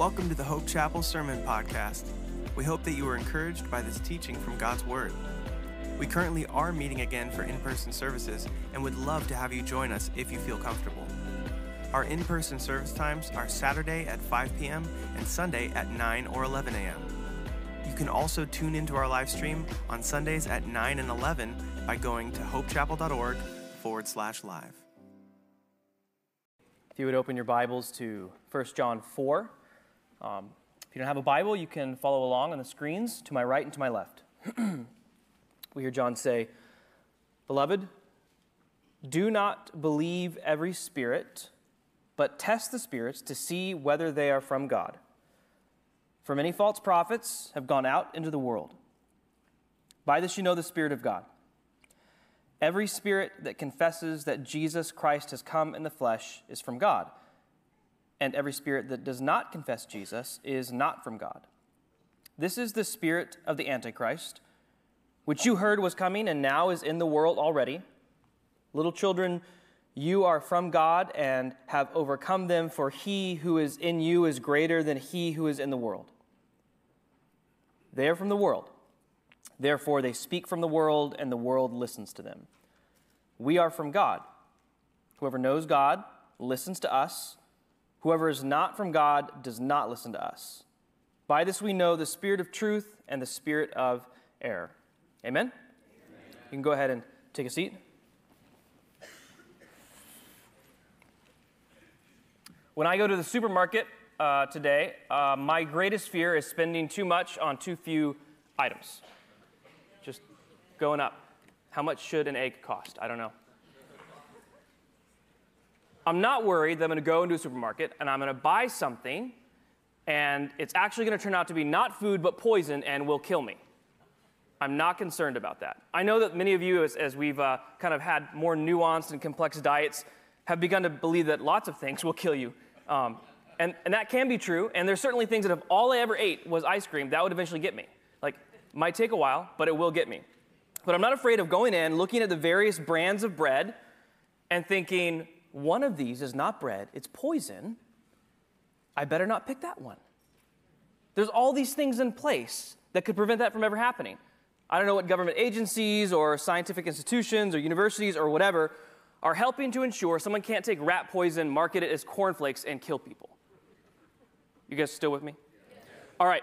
Welcome to the Hope Chapel Sermon Podcast. We hope that you are encouraged by this teaching from God's Word. We currently are meeting again for in person services and would love to have you join us if you feel comfortable. Our in person service times are Saturday at 5 p.m. and Sunday at 9 or 11 a.m. You can also tune into our live stream on Sundays at 9 and 11 by going to hopechapel.org forward slash live. If you would open your Bibles to 1 John 4. Um, if you don't have a Bible, you can follow along on the screens to my right and to my left. we hear John say, Beloved, do not believe every spirit, but test the spirits to see whether they are from God. For many false prophets have gone out into the world. By this you know the Spirit of God. Every spirit that confesses that Jesus Christ has come in the flesh is from God and every spirit that does not confess Jesus is not from God. This is the spirit of the Antichrist, which you heard was coming and now is in the world already. Little children, you are from God and have overcome them, for he who is in you is greater than he who is in the world. They are from the world. Therefore, they speak from the world, and the world listens to them. We are from God. Whoever knows God listens to us Whoever is not from God does not listen to us. By this we know the spirit of truth and the spirit of error. Amen? Amen. You can go ahead and take a seat. When I go to the supermarket uh, today, uh, my greatest fear is spending too much on too few items. Just going up. How much should an egg cost? I don't know. I'm not worried that I'm to go into a supermarket and I'm to buy something and it's actually to turn out to be not food but poison and will kill me. I'm not concerned about that. I know that many of you, as, as we've uh, kind of had more nuanced and complex diets, have begun to believe that lots of things will kill you. Um, and, and that can be true. And there's certainly things that if all I ever ate was ice cream, that would eventually get me. Like, might take a while, but it will get me. But I'm not afraid of going in, looking at the various brands of bread, and thinking, one of these is not bread, it's poison, I better not pick that one. There's all these things in place that could prevent that from ever happening. I don't know what government agencies or scientific institutions or universities or whatever are helping to ensure someone can't take rat poison, market it as cornflakes, and kill people. You guys still with me? All right.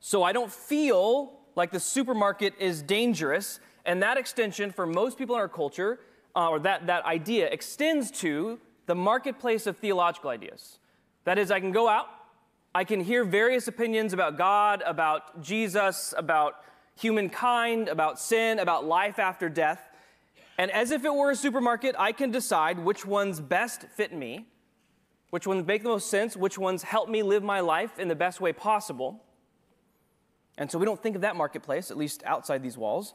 So I don't feel like the supermarket is dangerous, and that extension for most people in our culture uh, or that, that idea extends to the marketplace of theological ideas. That is, I can go out, I can hear various opinions about God, about Jesus, about humankind, about sin, about life after death. And as if it were a supermarket, I can decide which ones best fit me, which ones make the most sense, which ones help me live my life in the best way possible. And so we don't think of that marketplace, at least outside these walls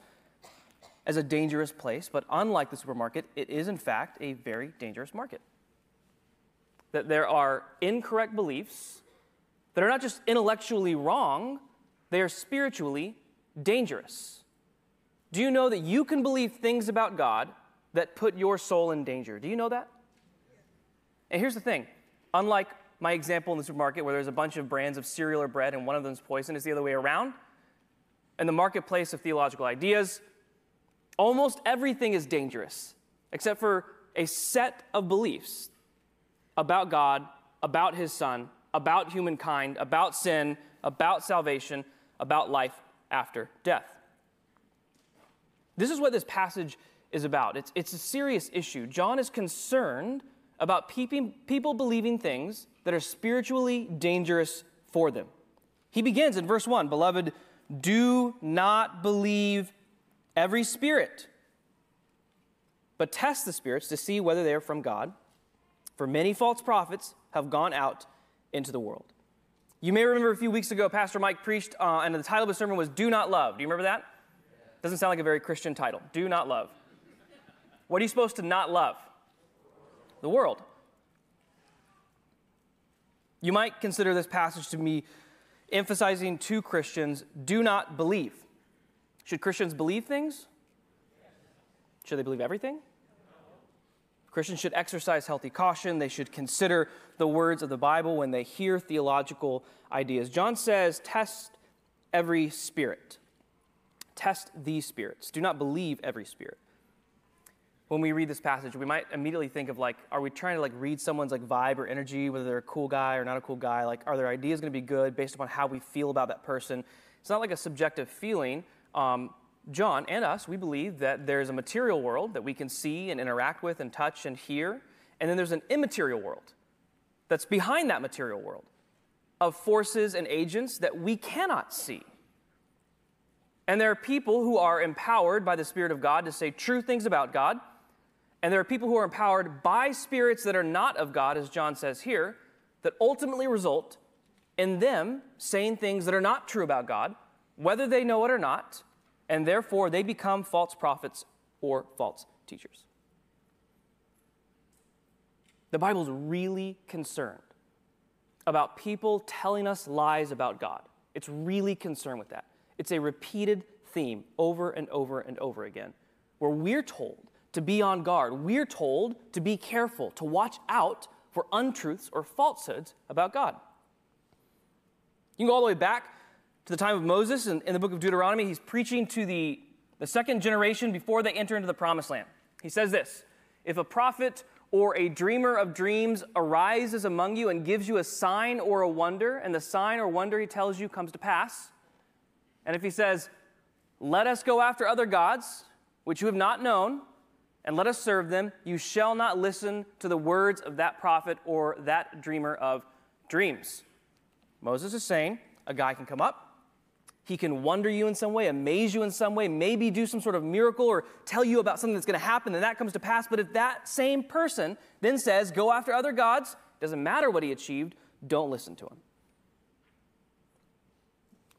as a dangerous place, but unlike the supermarket, it is in fact a very dangerous market. That there are incorrect beliefs that are not just intellectually wrong, they are spiritually dangerous. Do you know that you can believe things about God that put your soul in danger? Do you know that? And here's the thing unlike my example in the supermarket where there's a bunch of brands of cereal or bread and one of them's poison, it's the other way around. In the marketplace of theological ideas, Almost everything is dangerous, except for a set of beliefs about God, about His Son, about humankind, about sin, about salvation, about life after death. This is what this passage is about. It's, it's a serious issue. John is concerned about peeping, people believing things that are spiritually dangerous for them. He begins in verse 1 Beloved, do not believe every spirit, but test the spirits to see whether they are from God. For many false prophets have gone out into the world. You may remember a few weeks ago, Pastor Mike preached, uh, and the title of his sermon was Do Not Love. Do you remember that? Doesn't sound like a very Christian title. Do not love. What are you supposed to not love? The world. You might consider this passage to be emphasizing to Christians do not believe. Should Christians believe things? Should they believe everything? Christians should exercise healthy caution. They should consider the words of the Bible when they hear theological ideas. John says, test every spirit. Test these spirits. Do not believe every spirit. When we read this passage, we might immediately think of like, are we trying to like read someone's like vibe or energy, whether they're a cool guy or not a cool guy? Like, are their ideas going to be good based upon how we feel about that person? It's not like a subjective feeling. Um, John and us, we believe that there's a material world that we can see and interact with and touch and hear, and then there's an immaterial world that's behind that material world of forces and agents that we cannot see. And there are people who are empowered by the Spirit of God to say true things about God, and there are people who are empowered by spirits that are not of God, as John says here, that ultimately result in them saying things that are not true about God, whether they know it or not and therefore they become false prophets or false teachers. The Bible's really concerned about people telling us lies about God. It's really concerned with that. It's a repeated theme over and over and over again, where we're told to be on guard. We're told to be careful, to watch out for untruths or falsehoods about God. You can go all the way back to the time of Moses in, in the book of Deuteronomy. He's preaching to the, the second generation before they enter into the promised land. He says this If a prophet or a dreamer of dreams arises among you and gives you a sign or a wonder, and the sign or wonder he tells you comes to pass, and if he says, Let us go after other gods, which you have not known, and let us serve them, you shall not listen to the words of that prophet or that dreamer of dreams. Moses is saying, a guy can come up, he can wonder you in some way, amaze you in some way, maybe do some sort of miracle or tell you about something that's going to happen, and that comes to pass. But if that same person then says, Go after other gods, doesn't matter what he achieved, don't listen to him.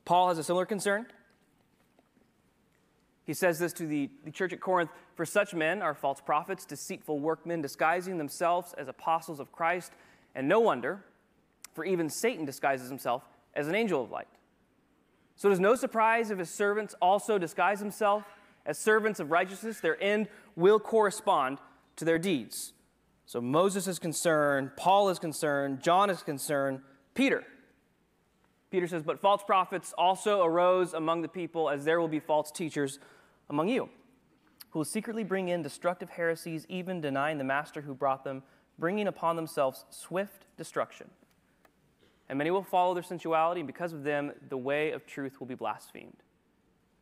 Paul has a similar concern. He says this to the, the church at Corinth For such men are false prophets, deceitful workmen, disguising themselves as apostles of Christ. And no wonder, for even Satan disguises himself as an angel of light. So it is no surprise if his servants also disguise themselves as servants of righteousness, their end will correspond to their deeds. So Moses is concerned, Paul is concerned, John is concerned, Peter. Peter says, But false prophets also arose among the people, as there will be false teachers among you, who will secretly bring in destructive heresies, even denying the master who brought them, bringing upon themselves swift destruction and many will follow their sensuality, and because of them, the way of truth will be blasphemed.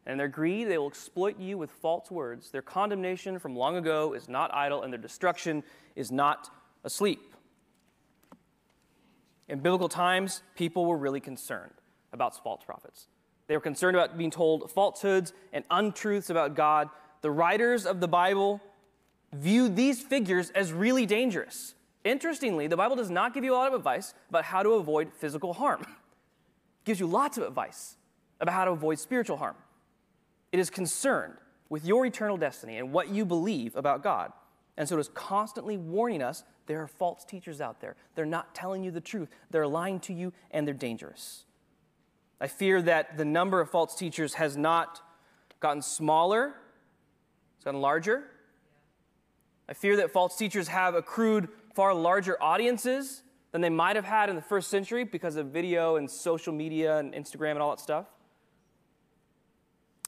And in their greed, they will exploit you with false words. Their condemnation from long ago is not idle, and their destruction is not asleep. In biblical times, people were really concerned about false prophets. They were concerned about being told falsehoods and untruths about God. The writers of the Bible viewed these figures as really dangerous. Interestingly, the Bible does not give you a lot of advice about how to avoid physical harm. It gives you lots of advice about how to avoid spiritual harm. It is concerned with your eternal destiny and what you believe about God. And so it is constantly warning us there are false teachers out there. They're not telling you the truth, they're lying to you, and they're dangerous. I fear that the number of false teachers has not gotten smaller, it's gotten larger. I fear that false teachers have accrued far larger audiences than they might have had in the first century because of video and social media and Instagram and all that stuff.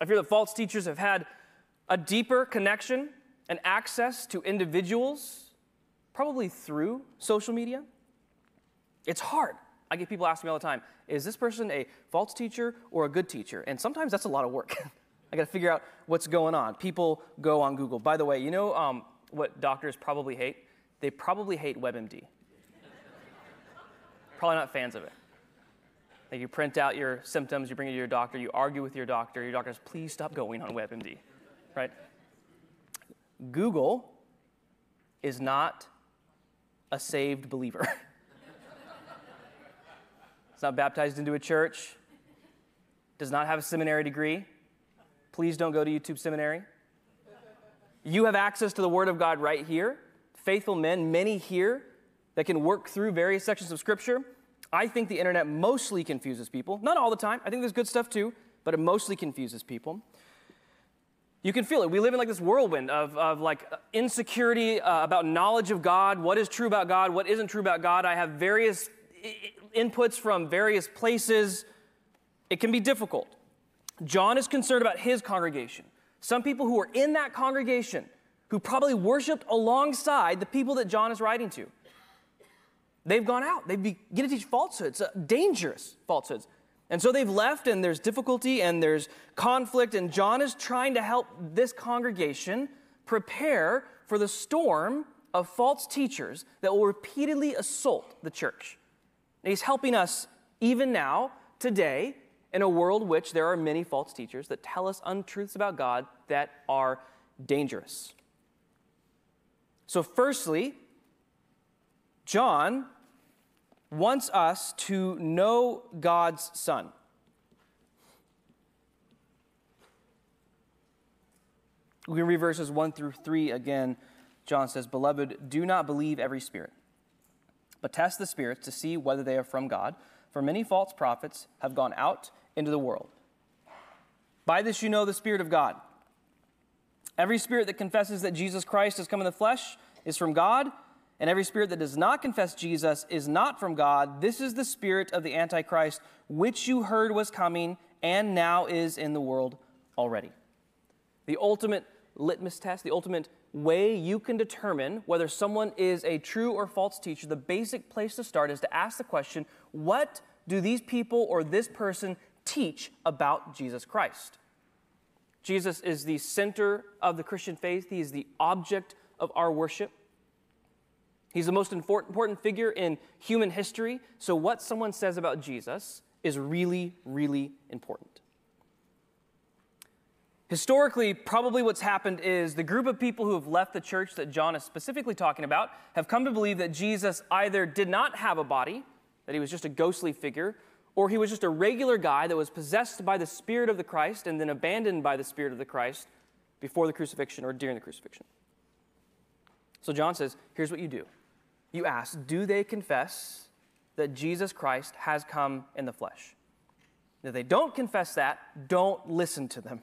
I fear that false teachers have had a deeper connection and access to individuals, probably through social media. It's hard. I get people asking me all the time is this person a false teacher or a good teacher? And sometimes that's a lot of work. I got to figure out what's going on. People go on Google. By the way, you know um, what doctors probably hate? They probably hate WebMD. probably not fans of it. Like you print out your symptoms, you bring it to your doctor, you argue with your doctor, your doctor says, please stop going on WebMD, right? Google is not a saved believer. it's not baptized into a church, does not have a seminary degree. Please don't go to YouTube seminary. You have access to the Word of God right here faithful men, many here, that can work through various sections of Scripture. I think the internet mostly confuses people. Not all the time. I think there's good stuff too, but it mostly confuses people. You can feel it. We live in like this whirlwind of, of like insecurity uh, about knowledge of God, what is true about God, what isn't true about God. I have various I- inputs from various places. It can be difficult. John is concerned about his congregation. Some people who are in that congregation who probably worshiped alongside the people that John is writing to. They've gone out. They begin to teach falsehoods, uh, dangerous falsehoods. And so they've left, and there's difficulty and there's conflict, and John is trying to help this congregation prepare for the storm of false teachers that will repeatedly assault the church. And he's helping us even now, today, in a world which there are many false teachers that tell us untruths about God that are dangerous. So, firstly, John wants us to know God's Son. We can read verses 1 through 3 again. John says, Beloved, do not believe every spirit, but test the spirits to see whether they are from God, for many false prophets have gone out into the world. By this you know the Spirit of God. Every spirit that confesses that Jesus Christ has come in the flesh is from God, and every spirit that does not confess Jesus is not from God. This is the spirit of the Antichrist, which you heard was coming and now is in the world already. The ultimate litmus test, the ultimate way you can determine whether someone is a true or false teacher, the basic place to start is to ask the question what do these people or this person teach about Jesus Christ? Jesus is the center of the Christian faith, He is the object of our worship. He's the most important figure in human history. So, what someone says about Jesus is really, really important. Historically, probably what's happened is the group of people who have left the church that John is specifically talking about have come to believe that Jesus either did not have a body, that he was just a ghostly figure, or he was just a regular guy that was possessed by the Spirit of the Christ and then abandoned by the Spirit of the Christ before the crucifixion or during the crucifixion. So John says, here's what you do. You ask, do they confess that Jesus Christ has come in the flesh? If they don't confess that, don't listen to them.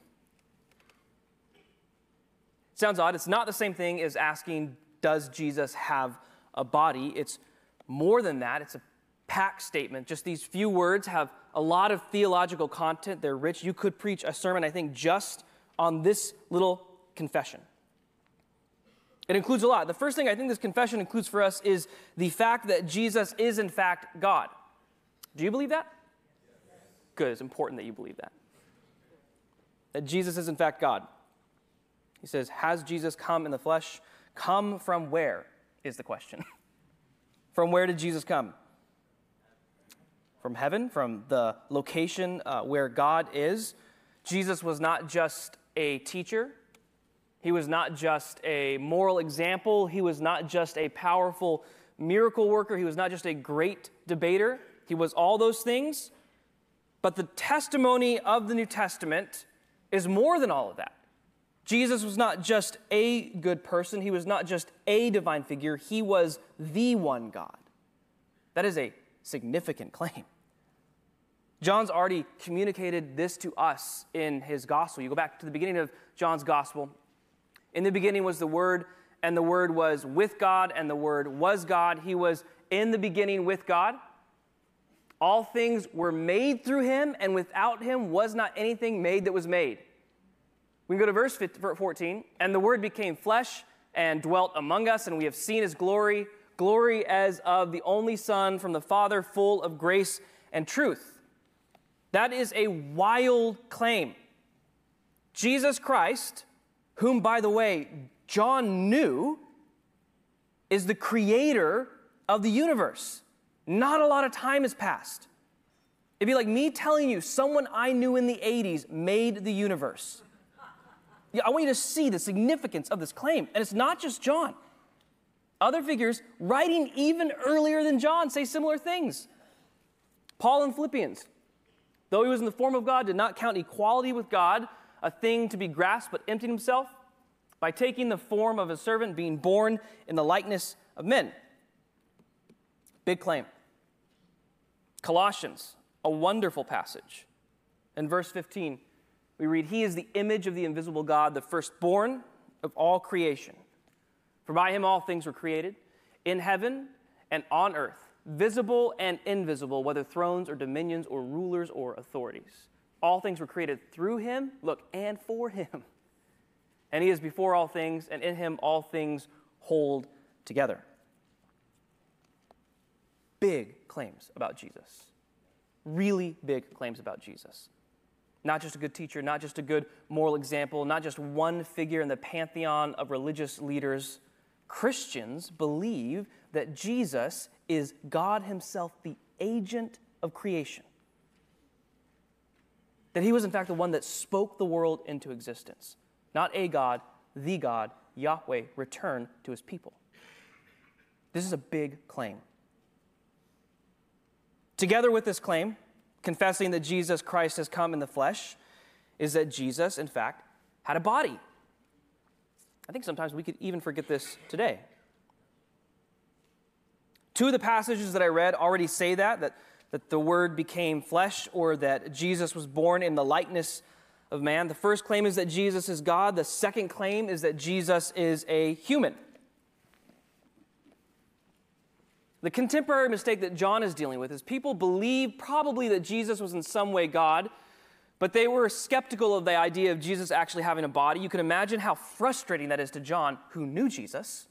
Sounds odd. It's not the same thing as asking, does Jesus have a body? It's more than that. It's a packed statement. Just these few words have a lot of theological content. They're rich. You could preach a sermon, I think, just on this little confession. It includes a lot. The first thing I think this confession includes for us is the fact that Jesus is, in fact, God. Do you believe that? Good. It's important that you believe that. That Jesus is, in fact, God. He says, Has Jesus come in the flesh? Come from where is the question. from where did Jesus come? From heaven, from the location uh, where God is. Jesus was not just a teacher, he was not just a moral example, he was not just a powerful miracle worker, he was not just a great debater. He was all those things. But the testimony of the New Testament is more than all of that. Jesus was not just a good person, he was not just a divine figure, he was the one God. That is a significant claim. John's already communicated this to us in his gospel. You go back to the beginning of John's gospel. In the beginning was the Word, and the Word was with God, and the Word was God. He was in the beginning with God. All things were made through him, and without him was not anything made that was made. We can go to verse 14. And the Word became flesh and dwelt among us, and we have seen his glory, glory as of the only Son from the Father, full of grace and truth. That is a wild claim. Jesus Christ, whom, by the way, John knew, is the creator of the universe. Not a lot of time has passed. It'd be like me telling you someone I knew in the 80s made the universe. Yeah, I want you to see the significance of this claim. And it's not just John. Other figures writing even earlier than John say similar things. Paul in Philippians, though he was in the form of God, did not count equality with God a thing to be grasped, but emptied himself by taking the form of a servant, being born in the likeness of men. Big claim. Colossians, a wonderful passage. In verse 15, we read, He is the image of the invisible God, the firstborn of all creation. For by him all things were created, in heaven and on earth, visible and invisible, whether thrones or dominions or rulers or authorities. All things were created through him, look, and for him. And he is before all things, and in him all things hold together. Big claims about Jesus. Really big claims about Jesus. Not just a good teacher, not just a good moral example, not just one figure in the pantheon of religious leaders. Christians believe that Jesus is God Himself, the agent of creation. That He was, in fact, the one that spoke the world into existence. Not a God, the God, Yahweh, returned to His people. This is a big claim. Together with this claim, confessing that Jesus Christ has come in the flesh is that Jesus, in fact, had a body. I think sometimes we could even forget this today. Two of the passages that I read already say that, that, that the Word became flesh or that Jesus was born in the likeness of man. The first claim is that Jesus is God, the second claim is that Jesus is a human. The contemporary mistake that John is dealing with is people believe probably that Jesus was in some way God, but they were skeptical of the idea of Jesus actually having a body. You can imagine how frustrating that is to John, who knew Jesus,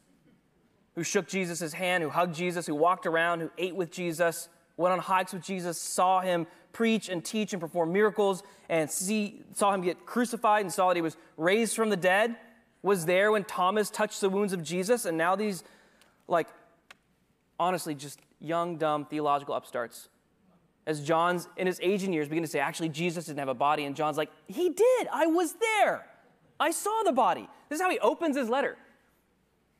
who shook Jesus' hand, who hugged Jesus, who walked around, who ate with Jesus, went on hikes with Jesus, saw him preach and teach and perform miracles, and see, saw him get crucified and saw that he was raised from the dead, was there when Thomas touched the wounds of Jesus, and now these like honestly just young, dumb theological upstarts. As John's in his aging years begin to say, actually, Jesus didn't have a body. And John's like, he did. I was there. I saw the body. This is how he opens his letter.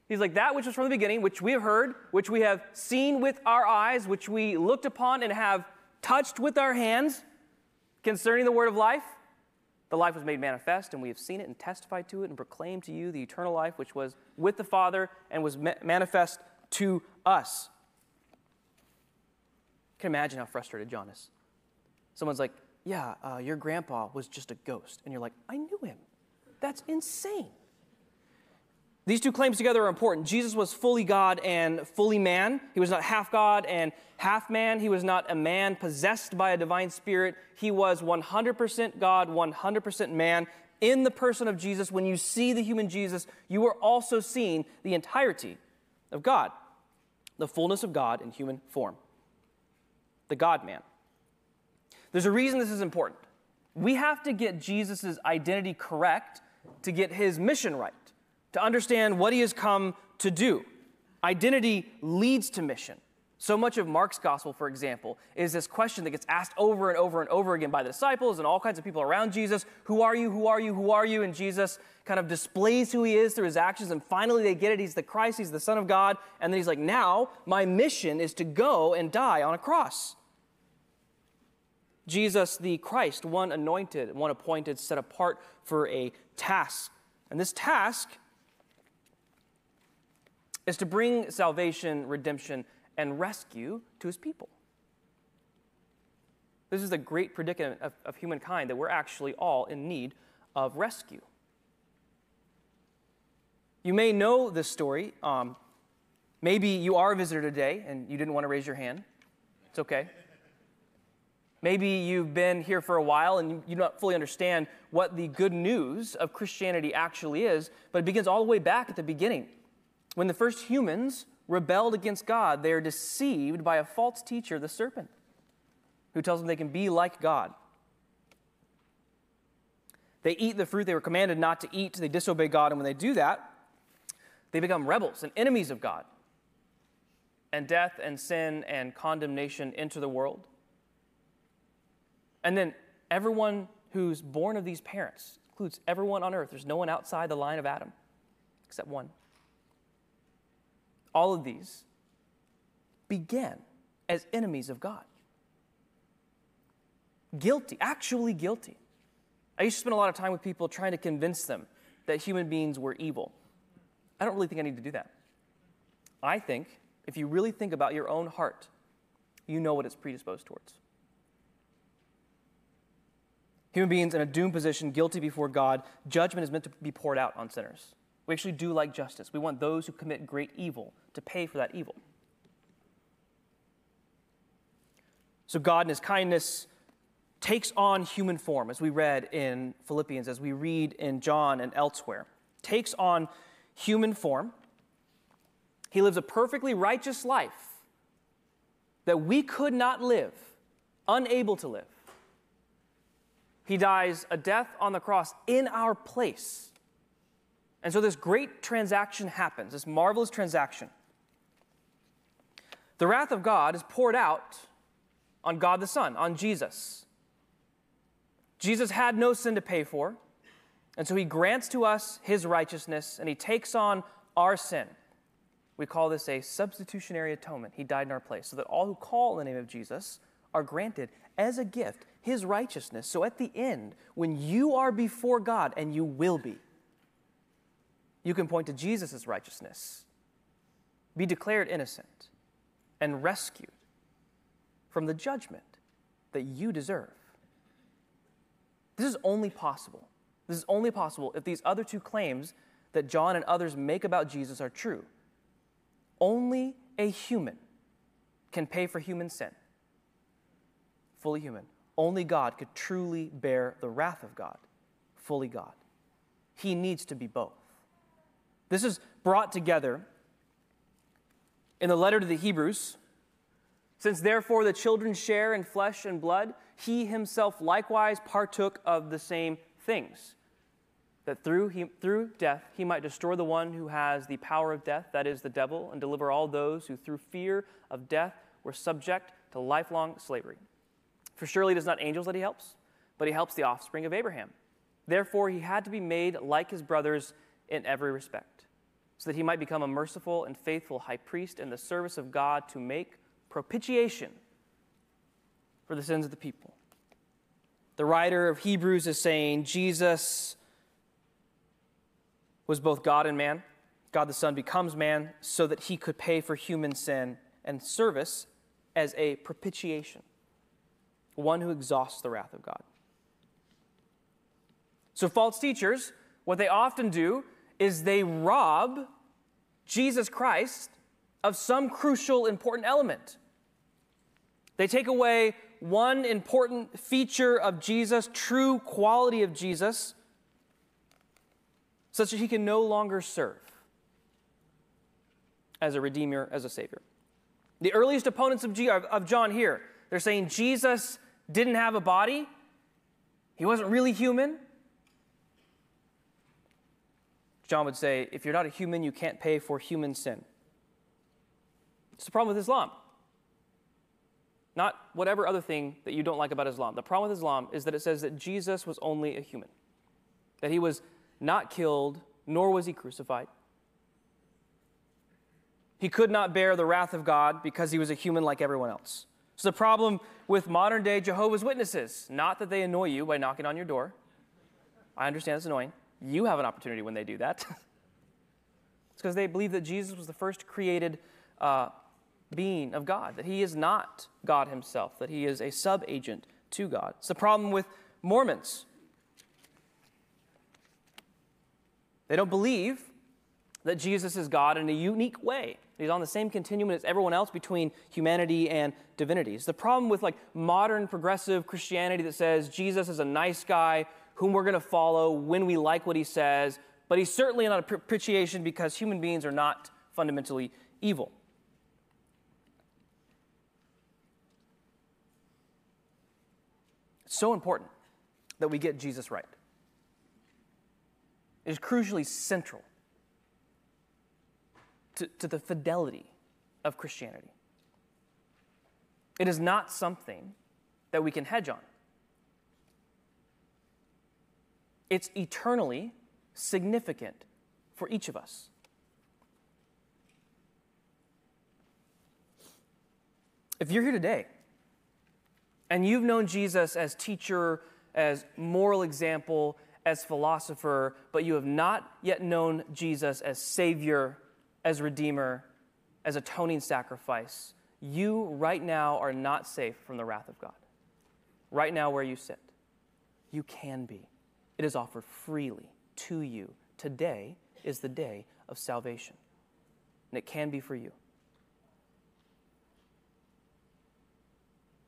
He's like, that which was from the beginning, which we have heard, which we have seen with our eyes, which we looked upon and have touched with our hands concerning the word of life. The life was made manifest, and we have seen it and testified to it and proclaimed to you the eternal life which was with the Father and was manifest to us. You can imagine how frustrated John is. Someone's like, Yeah, uh, your grandpa was just a ghost. And you're like, I knew him. That's insane. These two claims together are important. Jesus was fully God and fully man. He was not half God and half man. He was not a man possessed by a divine spirit. He was 100% God, 100% man. In the person of Jesus, when you see the human Jesus, you are also seeing the entirety of God, the fullness of God in human form, the God man. There's a reason this is important. We have to get Jesus' identity correct to get his mission right, to understand what he has come to do. Identity leads to mission. So much of Mark's gospel, for example, is this question that gets asked over and over and over again by the disciples and all kinds of people around Jesus Who are you? Who are you? Who are you? And Jesus kind of displays who he is through his actions. And finally, they get it. He's the Christ, he's the Son of God. And then he's like, Now, my mission is to go and die on a cross. Jesus, the Christ, one anointed, one appointed, set apart for a task. And this task is to bring salvation, redemption, and rescue to his people. This is the great predicament of, of humankind that we're actually all in need of rescue. You may know this story. Um, maybe you are a visitor today and you didn't want to raise your hand. It's okay. Maybe you've been here for a while and you, don't fully understand what the good news of Christianity actually is, but it begins all the way back at the beginning. When the first humans rebelled against God, they are deceived by a false teacher, the serpent, who tells them they can be like God. They eat the fruit they were commanded not to eat, they disobey God, and when they do that, they become rebels and enemies of God. And death and sin and condemnation enter the world. And then everyone who's born of these parents includes everyone on earth. There's no one outside the line of Adam except one all of these began as enemies of God. Guilty, actually guilty. I used to spend a lot of time with people trying to convince them that human beings were evil. I don't really think I need to do that. I think if you really think about your own heart, you know what it's predisposed towards. Human beings in a doomed position, guilty before God, judgment is meant to be poured out on sinners. We actually do like justice. We want those who commit great evil to pay for that evil. So God, in His kindness, takes on human form, as we read in Philippians, as we read in John and elsewhere. Takes on human form. He lives a perfectly righteous life that we could not live, unable to live. He dies a death on the cross in our place. And so this great transaction happens, this marvelous transaction. The wrath of God is poured out on God the Son, on Jesus. Jesus had no sin to pay for, and so he grants to us his righteousness and he takes on our sin. We call this a substitutionary atonement. He died in our place so that all who call in the name of Jesus are granted as a gift his righteousness. So at the end, when you are before God, and you will be, you can point to Jesus' righteousness, be declared innocent, and rescued from the judgment that you deserve. This is only possible. This is only possible if these other two claims that John and others make about Jesus are true. Only a human can pay for human sin fully human. Only God could truly bear the wrath of God, fully God. He needs to be both. This is brought together in the letter to the Hebrews. Since therefore the children share in flesh and blood, he himself likewise partook of the same things, that through, he, through death he might destroy the one who has the power of death, that is, the devil, and deliver all those who through fear of death were subject to lifelong slavery. For surely it is not angels that he helps, but he helps the offspring of Abraham. Therefore, he had to be made like his brothers in every respect, so that he might become a merciful and faithful high priest in the service of God to make propitiation for the sins of the people. The writer of Hebrews is saying Jesus was both God and man. God the Son becomes man so that he could pay for human sin and service as a propitiation one who exhausts the wrath of God. So, false teachers, what they often do is they rob Jesus Christ of some crucial, important element. They take away one important feature of Jesus, true quality of Jesus, such that he can no longer serve as a redeemer, as a savior. The earliest opponents of, G- of John here, they're saying Jesus didn't have a body, he wasn't really human. John would say, if you're not a human, you can't pay for human sin. It's the problem with Islam. Not whatever other thing that you don't like about Islam. The problem with Islam is that it says that Jesus was only a human, that he was not killed, nor was he crucified. He could not bear the wrath of God because he was a human like everyone else. It's the problem with modern day Jehovah's Witnesses. Not that they annoy you by knocking on your door. I understand it's annoying. You have an opportunity when they do that. it's because they believe that Jesus was the first created uh, being of God, that he is not God himself, that he is a sub agent to God. It's the problem with Mormons. They don't believe that Jesus is God in a unique way. He's on the same continuum as everyone else between humanity and divinity. It's the problem with like modern progressive Christianity that says Jesus is a nice guy whom we're going to follow when we like what he says, but he's certainly not a propitiation because human beings are not fundamentally evil. It's so important that we get Jesus right. It is crucially central to, to the fidelity of Christianity. It is not something that we can hedge on. It's eternally significant for each of us. If you're here today and you've known Jesus as teacher, as moral example, as philosopher, but you have not yet known Jesus as Savior as Redeemer, as atoning sacrifice, you right now are not safe from the wrath of God. Right now, where you sit. You can be. It is offered freely to you. Today is the day of salvation, and it can be for you.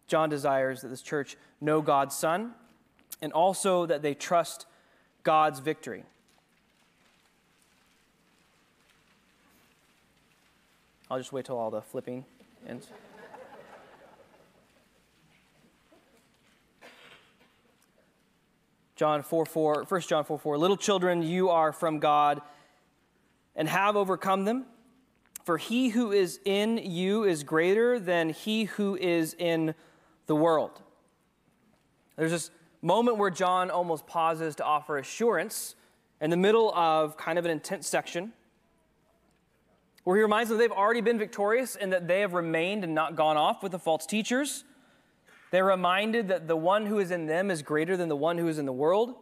John desires that this church know God's Son and also that they trust God's victory. I'll just wait till all the flipping ends. John 4 4, 1 John 4 4. Little children, you are from God and have overcome them. For he who is in you is greater than he who is in the world. There's this moment where John almost pauses to offer assurance in the middle of kind of an intense section where he reminds them they've already been victorious and that they have remained and not gone off with the false teachers. They're reminded that the one who is in them is greater than the one who is in the world.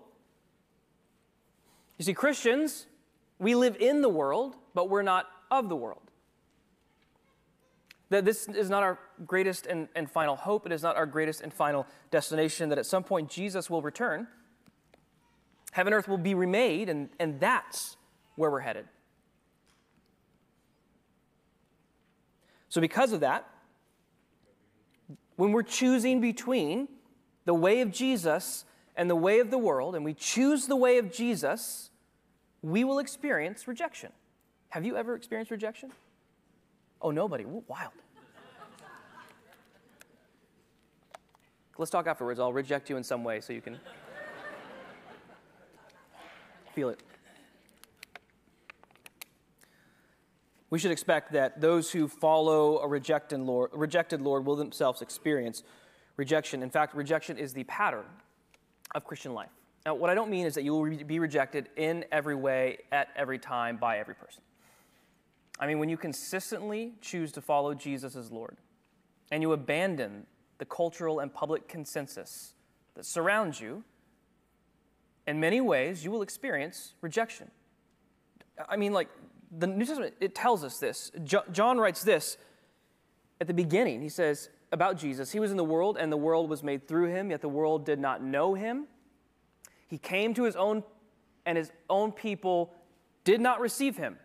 You see, Christians, we live in the world, but we're not of the world. That this is not our greatest and, and final hope. It is not our greatest and final destination. That at some point Jesus will return. Heaven and earth will be remade, and, and that's where we're headed. So, because of that, when we're choosing between the way of Jesus and the way of the world, and we choose the way of Jesus, we will experience rejection. Have you ever experienced rejection? Oh, nobody. Wild. Let's talk afterwards. I'll reject you in some way so you can feel it. We should expect that those who follow a rejected Lord, rejected Lord will themselves experience rejection. In fact, rejection is the pattern of Christian life. Now, what I don't mean is that you will be rejected in every way, at every time, by every person. I mean, when you consistently choose to follow Jesus as Lord and you abandon the cultural and public consensus that surrounds you, in many ways, you will experience rejection. I mean, like, the New Testament, it tells us this. John writes this at the beginning. He says about Jesus He was in the world, and the world was made through him, yet the world did not know him. He came to his own, and his own people did not receive him.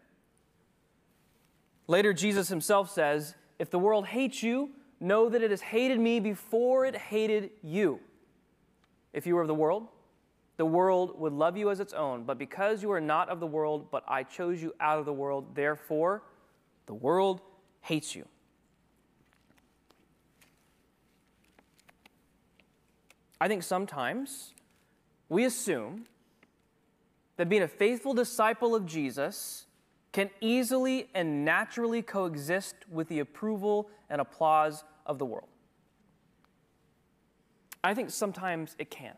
Later, Jesus himself says, If the world hates you, know that it has hated me before it hated you. If you were of the world, the world would love you as its own. But because you are not of the world, but I chose you out of the world, therefore the world hates you. I think sometimes we assume that being a faithful disciple of Jesus can easily and naturally coexist with the approval and applause of the world. I think sometimes it can.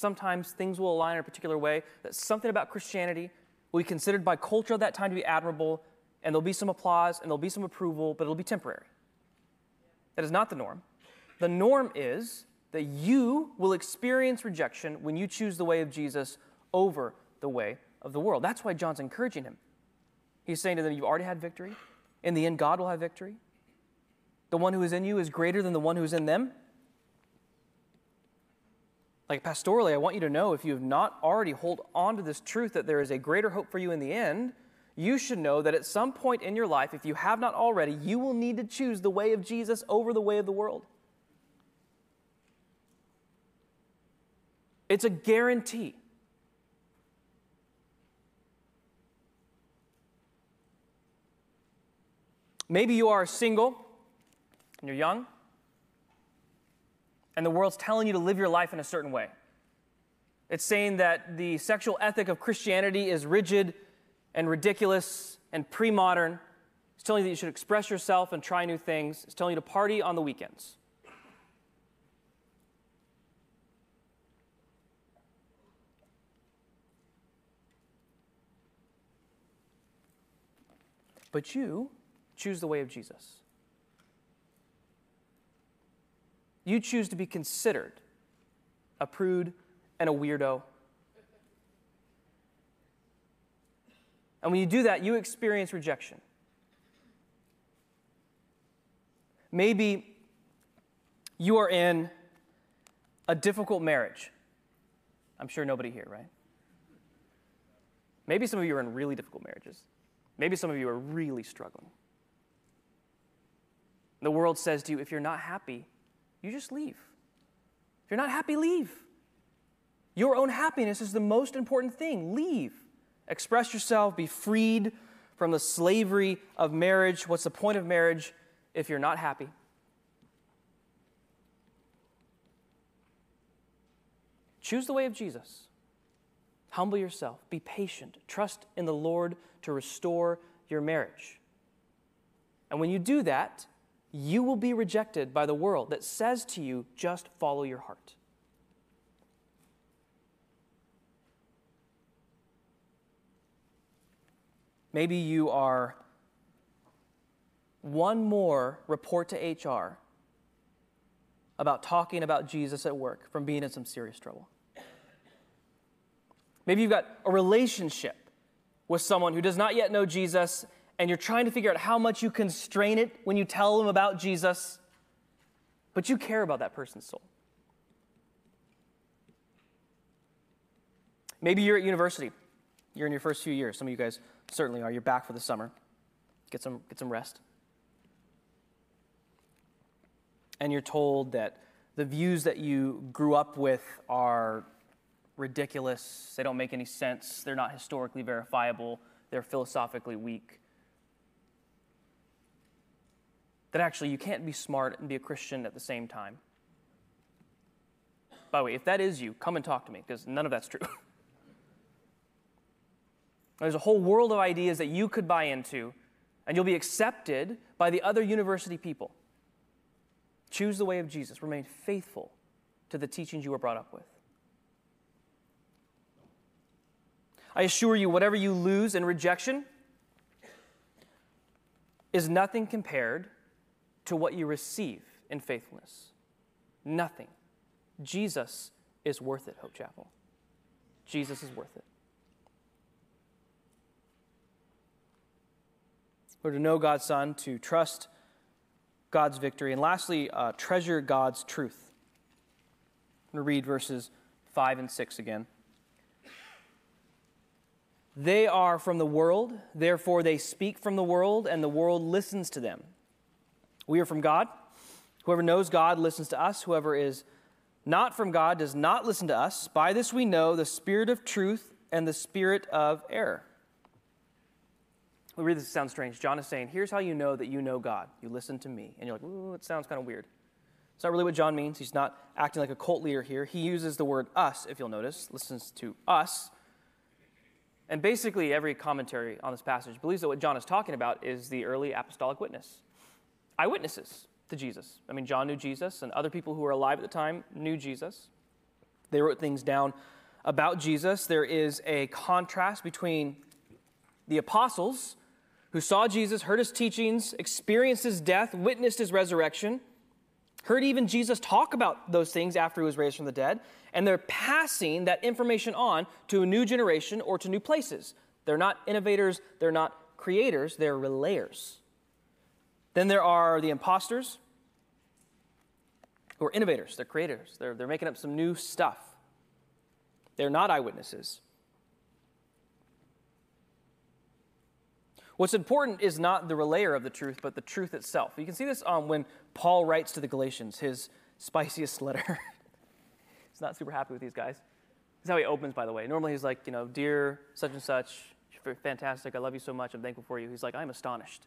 Sometimes things will align in a particular way, that something about Christianity will be considered by culture at that time to be admirable, and there'll be some applause and there'll be some approval, but it'll be temporary. That is not the norm. The norm is that you will experience rejection when you choose the way of Jesus over the way of the world. That's why John's encouraging him. He's saying to them, You've already had victory. In the end, God will have victory. The one who is in you is greater than the one who is in them. Like pastorally, I want you to know if you have not already hold on to this truth that there is a greater hope for you in the end, you should know that at some point in your life, if you have not already, you will need to choose the way of Jesus over the way of the world. It's a guarantee. Maybe you are single and you're young and the world's telling you to live your life in a certain way. It's saying that the sexual ethic of Christianity is rigid and ridiculous and pre modern. It's telling you that you should express yourself and try new things. It's telling you to party on the weekends. But you choose the way of Jesus. You choose to be considered a prude and a weirdo. And when you do that, you experience rejection. Maybe you are in a difficult marriage I'm sure nobody here, right? Maybe some of you are in really difficult marriages. Maybe some of you are really struggling. The world says to you, if you're not happy, you just leave. If you're not happy, leave. Your own happiness is the most important thing. Leave. Express yourself, be freed from the slavery of marriage. What's the point of marriage if you're not happy? Choose the way of Jesus. Humble yourself, be patient, trust in the Lord to restore your marriage. And when you do that, you will be rejected by the world that says to you, just follow your heart. Maybe you are one more report to HR about talking about Jesus at work from being in some serious trouble. Maybe you've got a relationship with someone who does not yet know Jesus, and you're trying to figure out how much you constrain it when you tell them about Jesus, but you care about that person's soul. Maybe you're at university. You're in your first few years. Some of you guys certainly are. You're back for the summer. Get some, get some rest. And you're told that the views that you grew up with are ridiculous, they don't make any sense, they're not historically verifiable, they're philosophically weak. That actually you can't be smart and be a Christian at the same time. By the way, if that is you, come and talk to me, because none of that's true. There's a whole world of ideas that you could buy into, and you'll be accepted by the other university people. Choose the way of Jesus. Remain faithful to the teachings you were brought up with. I assure you, whatever you lose in rejection is nothing compared to what you receive in faithfulness. Nothing. Jesus is worth it, Hope Chapel. Jesus is worth it. We're to know God's Son, to trust God's victory, and lastly, uh, treasure God's truth. I'm going to read verses 5 and 6 again. They are from the world, therefore they speak from the world, and the world listens to them. We are from God. Whoever knows God listens to us. Whoever is not from God does not listen to us. By this we know the spirit of truth and the spirit of error. We read this, it sounds strange. John is saying, Here's how you know that you know God. You listen to me. And you're like, Ooh, it sounds kind of weird. It's not really what John means. He's not acting like a cult leader here. He uses the word us, if you'll notice, listens to us and basically, every commentary on this passage believes that what John is talking about is the early apostolic witness, eyewitnesses to Jesus. I mean, John knew Jesus, and other people who were alive at the time knew Jesus. They wrote things down about Jesus. There is a contrast between the apostles who saw Jesus, heard his teachings, experienced his death, witnessed his resurrection, heard even Jesus talk about those things after he was raised from the dead, and they're passing that information on to a new generation or to new places. They're not innovators, they're not creators, they're relayers. Then there are the imposters who are innovators, they're creators, they're, they're making up some new stuff. They're not eyewitnesses. What's important is not the relayer of the truth, but the truth itself. You can see this um, when Paul writes to the Galatians, his spiciest letter. he's not super happy with these guys. This is how he opens, by the way. Normally he's like, you know, dear such and such, fantastic. I love you so much. I'm thankful for you. He's like, I'm astonished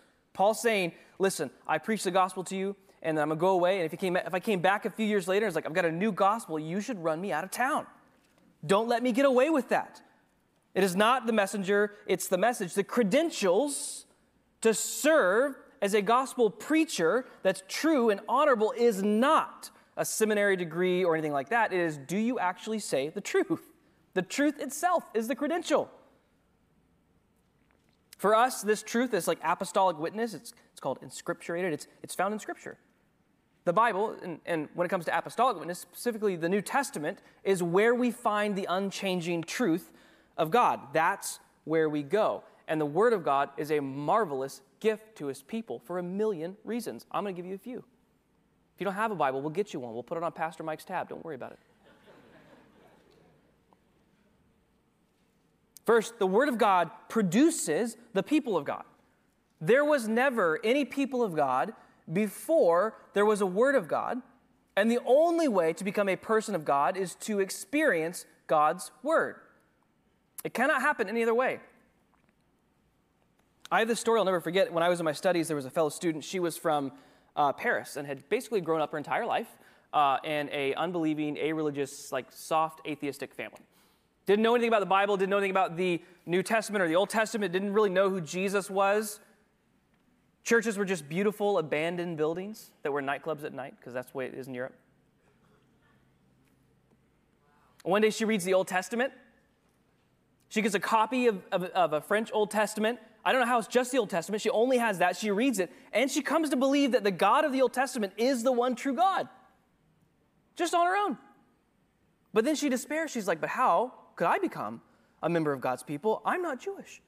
Paul's saying, listen, I preached the gospel to you, and then I'm going to go away. And if, came, if I came back a few years later, and it's like, I've got a new gospel, you should run me out of town. Don't let me get away with that. It is not the messenger, it's the message. The credentials to serve as a gospel preacher that's true and honorable is not a seminary degree or anything like that. It is do you actually say the truth? The truth itself is the credential. For us, this truth is like apostolic witness. It's, it's called inscripturated, it's, it's found in Scripture. The Bible, and, and when it comes to apostolic witness, specifically the New Testament, is where we find the unchanging truth of God. That's where we go. And the Word of God is a marvelous gift to His people for a million reasons. I'm going to give you a few. If you don't have a Bible, we'll get you one. We'll put it on Pastor Mike's tab. Don't worry about it. First, the Word of God produces the people of God. There was never any people of God before there was a Word of God, and the only way to become a person of God is to experience God's Word. It cannot happen any other way. I have this story I'll never forget. When I was in my studies, there was a fellow student. She was from uh, Paris and had basically grown up her entire life uh, in a unbelieving, a-religious, like soft atheistic family. Didn't know anything about the Bible, didn't know anything about the New Testament or the Old Testament, didn't really know who Jesus was. Churches were just beautiful, abandoned buildings that were nightclubs at night, because that's the way it is in Europe. One day she reads the Old Testament. She gets a copy of, of, of, a French Old Testament. I don't know how it's just the Old Testament. She only has that. She reads it, and she comes to believe that the God of the Old Testament is the one true God, just on her own. But then she despairs. She's like, But how could I become a member of God's people? I'm not Jewish.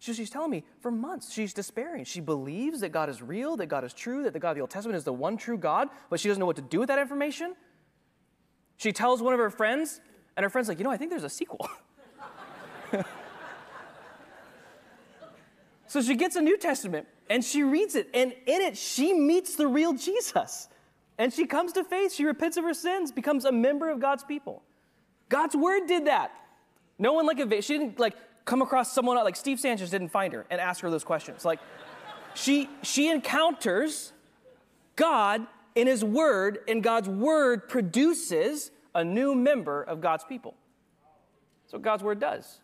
So she's telling me for months she's despairing. She believes that God is real, that God is true, that the God of the Old Testament is the one true God, but she doesn't know what to do with that information. She tells one of her friends, and her friend's like, you know, I think there's a sequel. so she gets a New Testament and she reads it, and in it she meets the real Jesus. And she comes to faith, she repents of her sins, becomes a member of God's people. God's word did that. No one like a, she didn't like come across someone like Steve Sanchez didn't find her and ask her those questions. Like she she encounters God in his word and God's word produces a new member of God's people. That's what God's word does.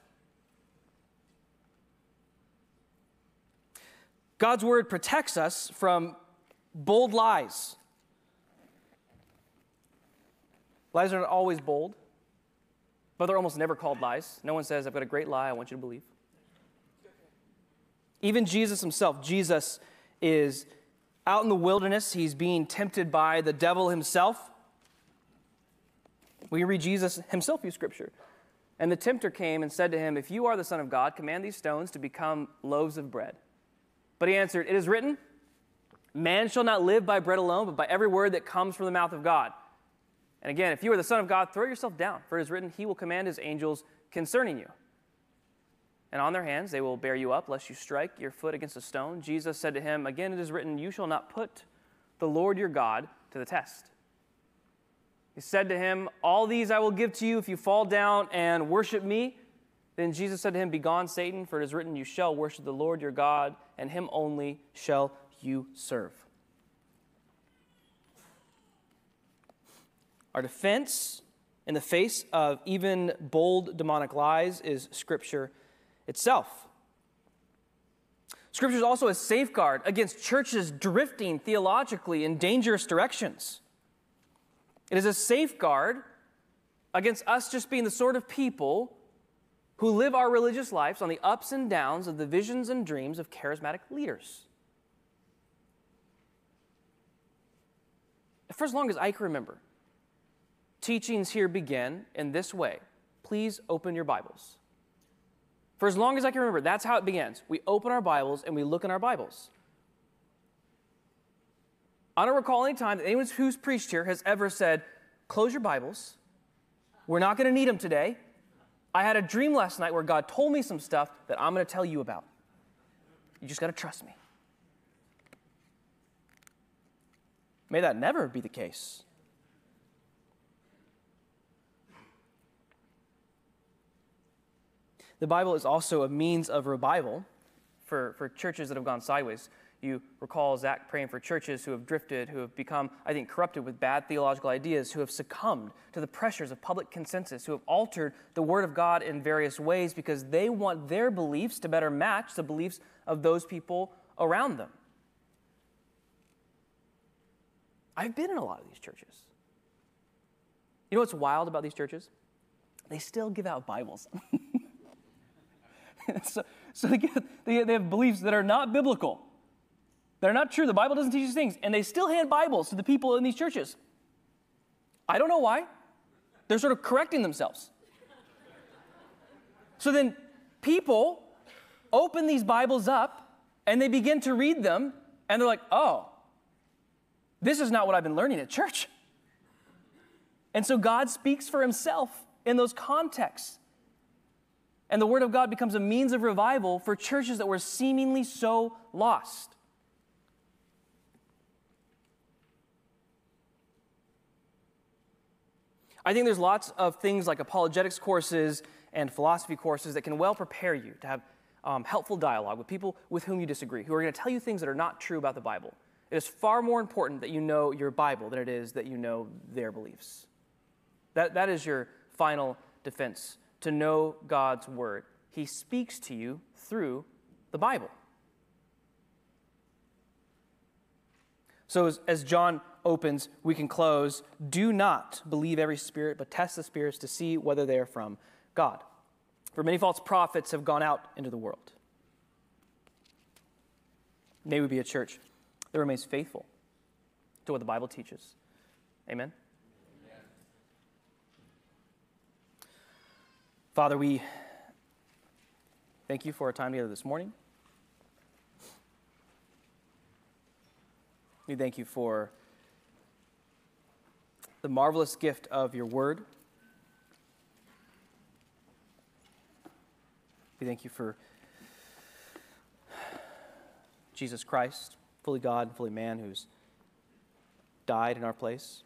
God's word protects us from bold lies. Lies are not always bold. But they're almost never called lies. No one says, I've got a great lie I want you to believe. Even Jesus himself, Jesus is out in the wilderness. He's being tempted by the devil himself. We read Jesus himself use scripture. And the tempter came and said to him, If you are the Son of God, command these stones to become loaves of bread. But he answered, It is written, Man shall not live by bread alone, but by every word that comes from the mouth of God. And again, if you are the Son of God, throw yourself down, for it is written, He will command His angels concerning you. And on their hands they will bear you up, lest you strike your foot against a stone. Jesus said to him, Again it is written, You shall not put the Lord your God to the test. He said to him, All these I will give to you if you fall down and worship me. Then Jesus said to him, Begone, Satan, for it is written, You shall worship the Lord your God, and him only shall you serve. Our defense in the face of even bold demonic lies is Scripture itself. Scripture is also a safeguard against churches drifting theologically in dangerous directions. It is a safeguard against us just being the sort of people who live our religious lives on the ups and downs of the visions and dreams of charismatic leaders. For as long as I can remember, teachings here begin in this way. Please open your Bibles. For as long as I can remember, that's how it begins. We open our Bibles and we look in our Bibles. I don't recall any time that anyone who's preached here has ever said, Close your Bibles. We're not going to need them today. I had a dream last night where God told me some stuff that I'm going to tell you about. You just got to trust me. May that never be the case. The Bible is also a means of revival for, for churches that have gone sideways. You recall Zach praying for churches who have drifted, who have become, I think, corrupted with bad theological ideas, who have succumbed to the pressures of public consensus, who have altered the Word of God in various ways because they want their beliefs to better match the beliefs of those people around them. I've been in a lot of these churches. You know what's wild about these churches? They still give out Bibles. so so they, get, they, they have beliefs that are not biblical. They're not true. The Bible doesn't teach these things. And they still hand Bibles to the people in these churches. I don't know why. They're sort of correcting themselves. So then people open these Bibles up and they begin to read them and they're like, oh, this is not what I've been learning at church. And so God speaks for himself in those contexts. And the Word of God becomes a means of revival for churches that were seemingly so lost. I think there's lots of things like apologetics courses and philosophy courses that can well prepare you to have um, helpful dialogue with people with whom you disagree, who are going to tell you things that are not true about the Bible. It is far more important that you know your Bible than it is that you know their beliefs. That, that is your final defense to know God's Word. He speaks to you through the Bible. So, as, as, John opens, we can close. Do not believe every spirit, but test the spirits to see whether they are from God. For many false prophets have gone out into the world. May we be a church that remains faithful to what the Bible teaches. Amen. Father, we thank you for our time together this morning. We thank you for the marvelous gift of your word. We thank you for Jesus Christ, fully God and fully man, who's died in our place.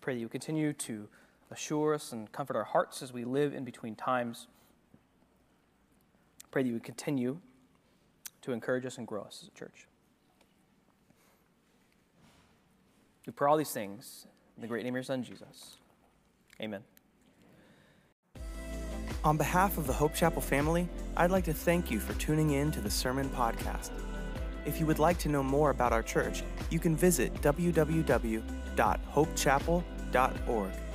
Pray that you continue to assure us and comfort our hearts as we live in between times. Pray that you would continue to encourage us and grow us as a church. We pray all these things in the great name of your Son, Jesus. Amen. On behalf of the Hope Chapel family, I'd like to thank you for tuning in to the Sermon Podcast. If you would like to know more about our church, you can visit www.hopechapel.org